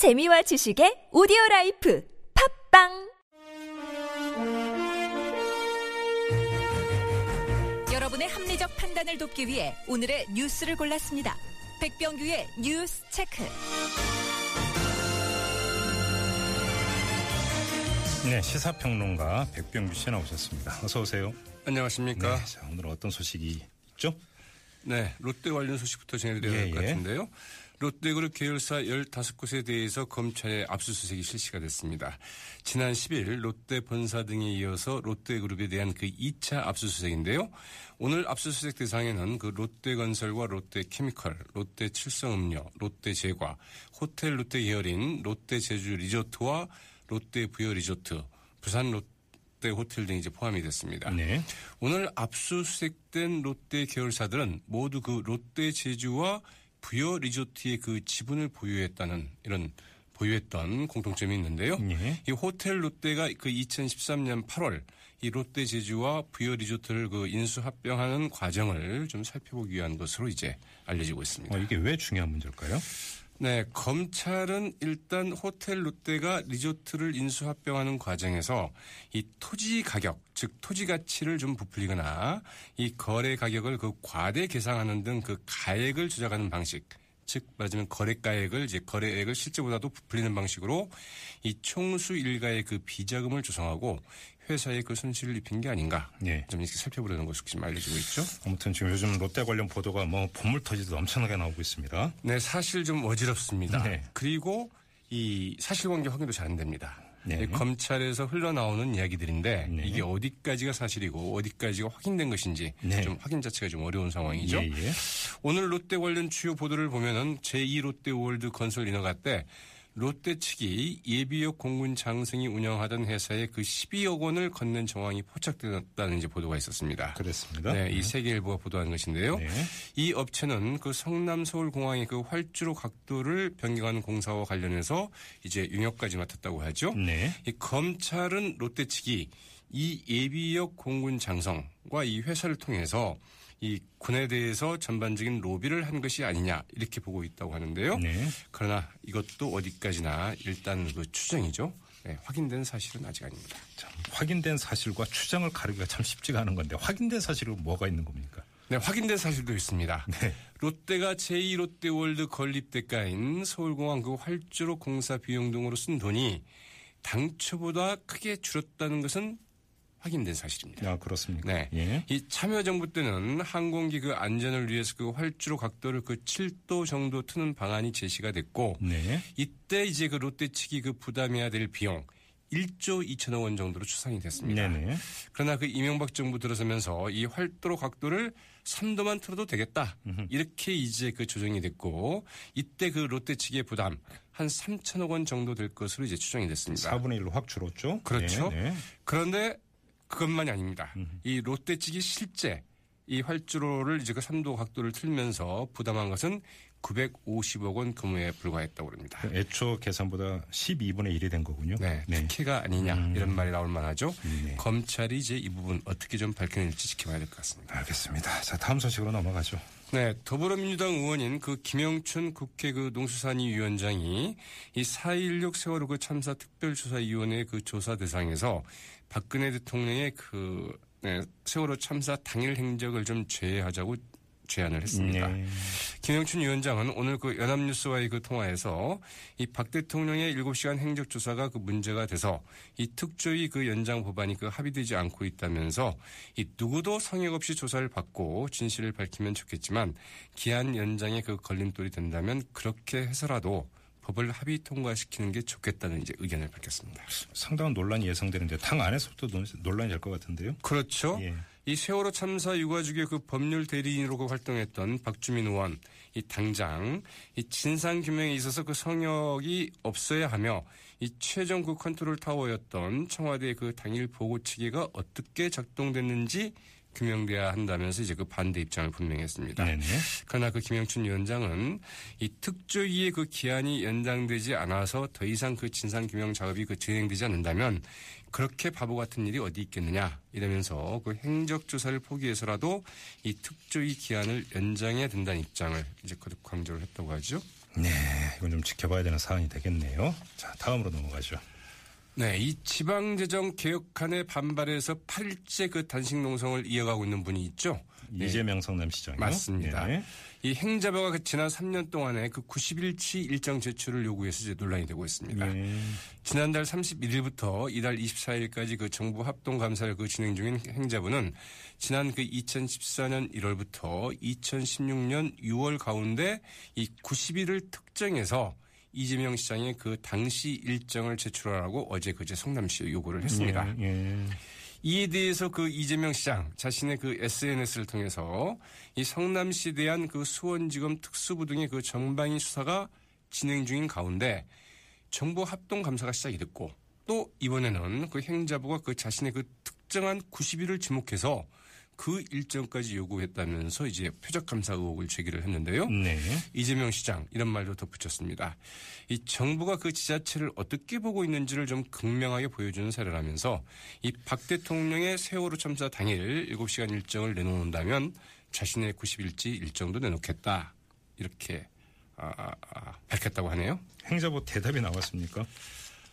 재미와 지식의 오디오 라이프 팟빵 여러분의 합리적 판단을 돕기 위해 오늘의 뉴스를 골랐습니다. 백병규의 뉴스 체크. 네, 시사평론가 백병규 씨 나오셨습니다. 어서 오세요. 안녕하십니까. 네, 자, 오늘 어떤 소식이 있죠? 네, 롯데 관련 소식부터 전해드려야 될것 예, 예. 같은데요. 롯데그룹 계열사 15곳에 대해서 검찰의 압수수색이 실시가 됐습니다. 지난 10일 롯데 본사 등에 이어서 롯데그룹에 대한 그 2차 압수수색인데요. 오늘 압수수색 대상에는 그 롯데건설과 롯데케미컬, 롯데칠성음료, 롯데제과, 호텔 롯데 계열인 롯데제주 리조트와 롯데 부여 리조트, 부산 롯데 호텔 등이 이제 포함이 됐습니다. 네. 오늘 압수수색된 롯데 계열사들은 모두 그 롯데 제주와 부여 리조트의 그 지분을 보유했다는 이런 보유했던 공통점이 있는데요. 예. 이 호텔 롯데가 그 2013년 8월 이 롯데 제주와 부여 리조트를 그 인수 합병하는 과정을 좀 살펴보기 위한 것으로 이제 알려지고 있습니다. 어, 이게 왜 중요한 문제일까요? 네, 검찰은 일단 호텔 롯데가 리조트를 인수합병하는 과정에서 이 토지 가격, 즉 토지 가치를 좀 부풀리거나 이 거래 가격을 그 과대 계상하는 등 그 가액을 조작하는 방식, 즉 말하자면 거래가액을 이제 거래액을 실제보다도 부풀리는 방식으로 이 총수 일가의 그 비자금을 조성하고 회사에 그 손실을 입힌 게 아닌가. 예. 좀 이렇게 살펴보려는 것이 지금 알려지고 있죠. 아무튼 지금 요즘 롯데 관련 보도가 뭐 보물 터지도 엄청나게 나오고 있습니다. 네, 사실 좀 어지럽습니다. 네. 그리고 이 사실관계 확인도 잘 안 됩니다. 네. 이 검찰에서 흘러나오는 이야기들인데 네. 이게 어디까지가 사실이고 어디까지가 확인된 것인지 네. 좀 확인 자체가 좀 어려운 상황이죠. 예, 예. 오늘 롯데 관련 주요 보도를 보면은 제2 롯데 월드 건설 인허가 때 롯데 측이 예비역 공군 장성이 운영하던 회사에 그 12억 원을 건넨 정황이 포착되었다는 보도가 있었습니다. 그랬습니다. 네, 이 세계일보가 보도한 것인데요. 네. 이 업체는 그 성남 서울공항의 그 활주로 각도를 변경하는 공사와 관련해서 이제 용역까지 맡았다고 하죠. 네. 이 검찰은 롯데 측이 이 예비역 공군 장성과 이 회사를 통해서 이 군에 대해서 전반적인 로비를 한 것이 아니냐 이렇게 보고 있다고 하는데요. 네. 그러나 이것도 어디까지나 일단 그 추정이죠. 네, 확인된 사실은 아직 아닙니다. 참, 확인된 사실과 추정을 가르기가 참 쉽지가 않은 건데 확인된 사실은 뭐가 있는 겁니까? 네, 확인된 사실도 있습니다. 네. 롯데가 제2롯데월드 건립 대가인 서울공항 그 활주로 공사 비용 등으로 쓴 돈이 당초보다 크게 줄었다는 것은 확인된 사실입니다. 아, 그렇습니까? 네. 예. 이 참여정부 때는 항공기 그 안전을 위해서 그 활주로 각도를 그 7도 정도 트는 방안이 제시가 됐고 네. 이때 이제 그 롯데 측이 그 부담해야 될 비용 1조 2천억 원 정도로 추산이 됐습니다. 네네. 그러나 그 이명박 정부 들어서면서 이 활도로 각도를 3도만 틀어도 되겠다. 이렇게 이제 그 조정이 됐고 이때 그 롯데 측의 부담 한 3천억 원 정도 될 것으로 이제 추정이 됐습니다. 4분의 1로 확 줄었죠? 그렇죠. 네, 네. 그런데 그것만이 아닙니다. 이 롯데 측이 실제 이 활주로를 이제 그 3도 각도를 틀면서 부담한 것은 950억 원 규모에 불과했다고 합니다. 그 애초 계산보다 12분의 1이 된 거군요. 네, 특혜가 아니냐 이런 말이 나올 만하죠. 네. 검찰이 이제 이 부분 어떻게 좀 밝혀낼지 지켜봐야 될 것 같습니다. 알겠습니다. 자, 다음 소식으로 넘어가죠. 네, 더불어민주당 의원인 그 김영춘 국회 그 농수산위 위원장이 이 4.16 세월호 그 참사 특별조사위원회 그 조사 대상에서 박근혜 대통령의 그 네, 세월호 참사 당일 행적을 좀 제외하자고 제안을 했습니다. 네. 김영춘 위원장은 오늘 그 연합뉴스와의 그 통화에서 이 박 대통령의 7시간 행적 조사가 그 문제가 돼서 이 특조위 그 연장 법안이 그 합의되지 않고 있다면서 이 누구도 성역 없이 조사를 받고 진실을 밝히면 좋겠지만 기한 연장에 그 걸림돌이 된다면 그렇게 해서라도 법을 합의 통과시키는 게 좋겠다는 이제 의견을 밝혔습니다. 상당한 논란이 예상되는데 당 안에서부터 논- 논란이 될 것 같은데요. 그렇죠. 예. 이 세월호 참사 유가족의 그 법률 대리인으로 그 활동했던 박주민 의원, 이 당장 이 진상 규명에 있어서 그 성역이 없어야 하며 이 최종 그 컨트롤 타워였던 청와대 그 당일 보고 체계가 어떻게 작동됐는지 규명돼야 한다면서 이제 그 반대 입장을 분명히 했습니다. 네네. 그러나 그 김영춘 위원장은 이 특조위의 그 기한이 연장되지 않아서 더 이상 그 진상 규명 작업이 그 진행되지 않는다면 그렇게 바보 같은 일이 어디 있겠느냐 이러면서 그 행적 조사를 포기해서라도 이 특조위 기한을 연장해야 된다는 입장을 이제 거듭 강조를 했다고 하죠. 네, 이건 좀 지켜봐야 되는 사안이 되겠네요. 자, 다음으로 넘어가죠. 네, 이 지방재정 개혁안에 반발해서 8일째 그 단식 농성을 이어가고 있는 분이 있죠. 네. 이재명 성남시장이요. 맞습니다. 네. 이 행자부가 그 지난 3년 동안에 그 90일치 일정 제출을 요구해서 이제 논란이 되고 있습니다. 네. 지난달 31일부터 이달 24일까지 그 정부 합동 감사를 그 진행 중인 행자부는 지난 그 2014년 1월부터 2016년 6월 가운데 이 90일을 특정해서 이재명 시장의 그 당시 일정을 제출하라고 어제 그제 성남시에 요구를 했습니다. 예, 예. 이에 대해서 그 이재명 시장 자신의 그 SNS를 통해서 이 성남시에 대한 그 수원지검 특수부 등의 그 정방위 수사가 진행 중인 가운데 정부 합동 감사가 시작이 됐고 또 이번에는 그 행자부가 그 자신의 그 특정한 90일을 지목해서 그 일정까지 요구했다면서 이제 표적 감사 의혹을 제기를 했는데요. 네. 이재명 시장 이런 말도 덧붙였습니다. 이 정부가 그 지자체를 어떻게 보고 있는지를 좀 극명하게 보여주는 사례라면서 이 박 대통령의 세월호 참사 당일 7시간 일정을 내놓는다면 자신의 90일치 일정도 내놓겠다. 이렇게 아, 아, 아, 밝혔다고 하네요. 행자부 대답이 나왔습니까?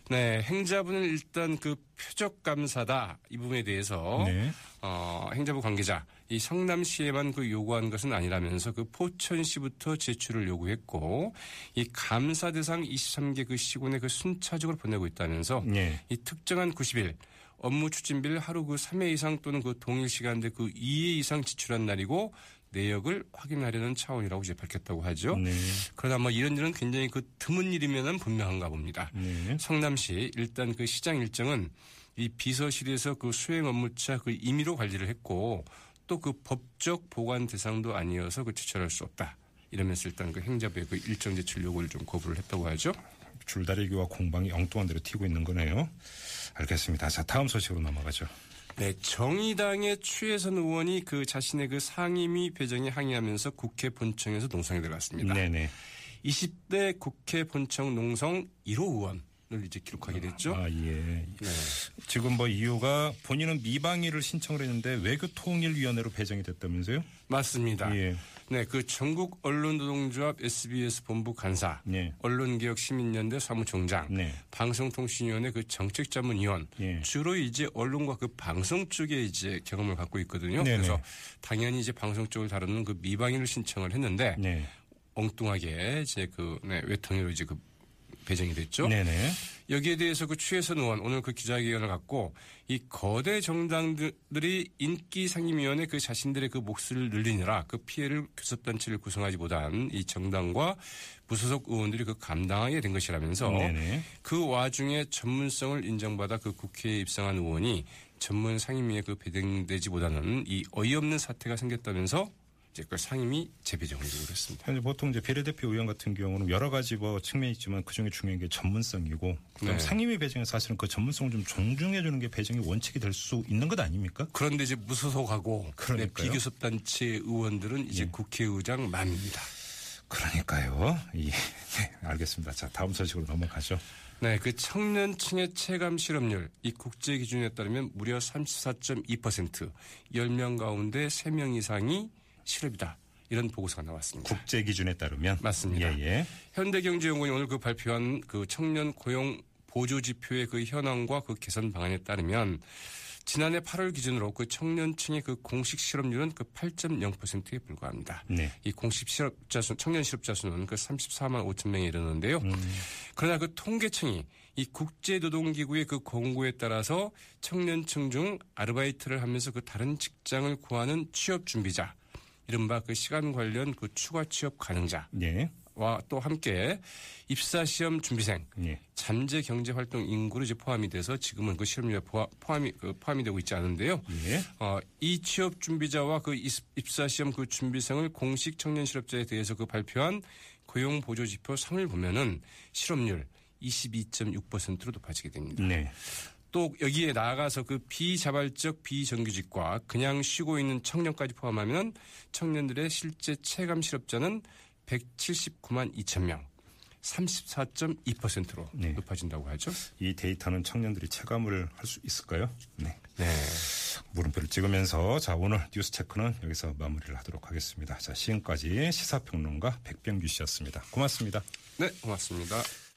네, 행자부는 일단 그 표적 감사다 이 부분에 대해서 네. 어, 행자부 관계자 이 성남시에만 그 요구한 것은 아니라면서 그 포천시부터 제출을 요구했고 이 감사 대상 23개 그 시군에 그 순차적으로 보내고 있다면서 네. 이 특정한 90일 업무 추진비를 하루 그 3회 이상 또는 그 동일 시간대 그 2회 이상 지출한 날이고 내역을 확인하려는 차원이라고 이제 밝혔다고 하죠. 네. 그러나 뭐 이런 일은 굉장히 그 드문 일이면은 분명한가 봅니다. 네. 성남시 일단 그 시장 일정은 이 비서실에서 그 수행 업무차 그 임의로 관리를 했고 또 그 법적 보관 대상도 아니어서 그 제출할 수 없다. 이러면서 일단 그 행자부의 그 일정 제출 요구를 좀 거부를 했다고 하죠. 줄다리기와 공방이 엉뚱한 대로 튀고 있는 거네요. 알겠습니다. 자, 다음 소식으로 넘어가죠. 네, 정의당의 추혜선 의원이 그 자신의 그 상임위 배정에 항의하면서 국회 본청에서 농성에 들어갔습니다. 네네. 20대 국회 본청 농성 1호 의원 을 이제 기록하게 됐죠. 아, 예. 네. 지금 뭐 이유가 본인은 미방위를 신청을 했는데 외교통일위원회로 배정이 됐다면서요? 맞습니다. 예. 네, 그 전국 언론노동조합 SBS 본부 간사, 네. 언론개혁 시민연대 사무총장, 네. 방송통신위원회 그 정책자문위원, 예. 주로 이제 언론과 그 방송 쪽에 이제 경험을 갖고 있거든요. 그래서 당연히 이제 방송 쪽을 다루는 그 미방위를 신청을 했는데 네. 엉뚱하게 이제 그 네, 외통위로 이제 그 배정이 됐죠. 네네. 여기에 대해서 그 추혜선 의원 오늘 그 기자회견을 갖고 이 거대 정당들이 인기 상임위원회 그 자신들의 그 몫을 늘리느라 그 피해를 교섭단체를 구성하지 못한 이 정당과 무소속 의원들이 그 감당하게 된 것이라면서 네네. 그 와중에 전문성을 인정받아 그 국회에 입성한 의원이 전문 상임위에 그 배정되지 못하는 이 어이없는 사태가 생겼다면서 이제 그 상임위 재배정을 요구했습니다. 현재 보통 이제 비례대표 의원 같은 경우는 여러 가지 뭐 측면이 있지만 그 중에 중요한 게 전문성이고 네. 상임위 배정에 사실은 그 전문성을 좀 존중해 주는 게 배정의 원칙이 될 수 있는 것 아닙니까? 그런데 이제 무소속하고 네, 그러니까요. 비교섭 단체 의원들은 이제 예. 국회의장 맘입니다. 그러니까요. 예. 네, 알겠습니다. 자, 다음 소식으로 넘어가죠. 네, 그 청년층의 체감 실업률 이 국제 기준에 따르면 무려 34.2% 10명 가운데 3명 이상이 실업이다. 이런 보고서가 나왔습니다. 국제 기준에 따르면 맞습니다. 예, 예. 현대경제연구원이 오늘 그 발표한 그 청년 고용 보조 지표의 그 현황과 그 개선 방안에 따르면 지난해 8월 기준으로 그 청년층의 그 공식 실업률은 그 8.0%에 불과합니다. 네. 이 공식 실업자 수, 청년 실업자 수는 그 34만 5천 명에 이르는데요. 음. 그러나 그 통계청이 이 국제노동기구의 그 권고에 따라서 청년층 중 아르바이트를 하면서 그 다른 직장을 구하는 취업 준비자, 이른바 그 시간 관련 그 추가 취업 가능자, 예. 와또 함께 입사 시험 준비생, 예. 잠재 경제 활동 인구로 이제 포함이 돼서 지금은 그 실업률에 포함, 포함이 그 포함이 되고 있지 않은데요. 예. 어, 이 취업 준비자와 그 입- 입사 시험 그 준비생을 공식 청년 실업자에 대해서 그 발표한 고용 보조 지표 상을 보면은 실업률 22.6%로 높아지게 됩니다. 네. 또 여기에 나아가서 그 비자발적 비정규직과 그냥 쉬고 있는 청년까지 포함하면 청년들의 실제 체감 실업자는 179만 2천 명. 34.2%로 네. 높아진다고 하죠. 이 데이터는 청년들이 체감을 할 수 있을까요? 네. 네. 물음표를 찍으면서 자 오늘 뉴스 체크는 여기서 마무리를 하도록 하겠습니다. 자 지금까지 시사평론가 백병규 씨였습니다. 고맙습니다. 네, 고맙습니다.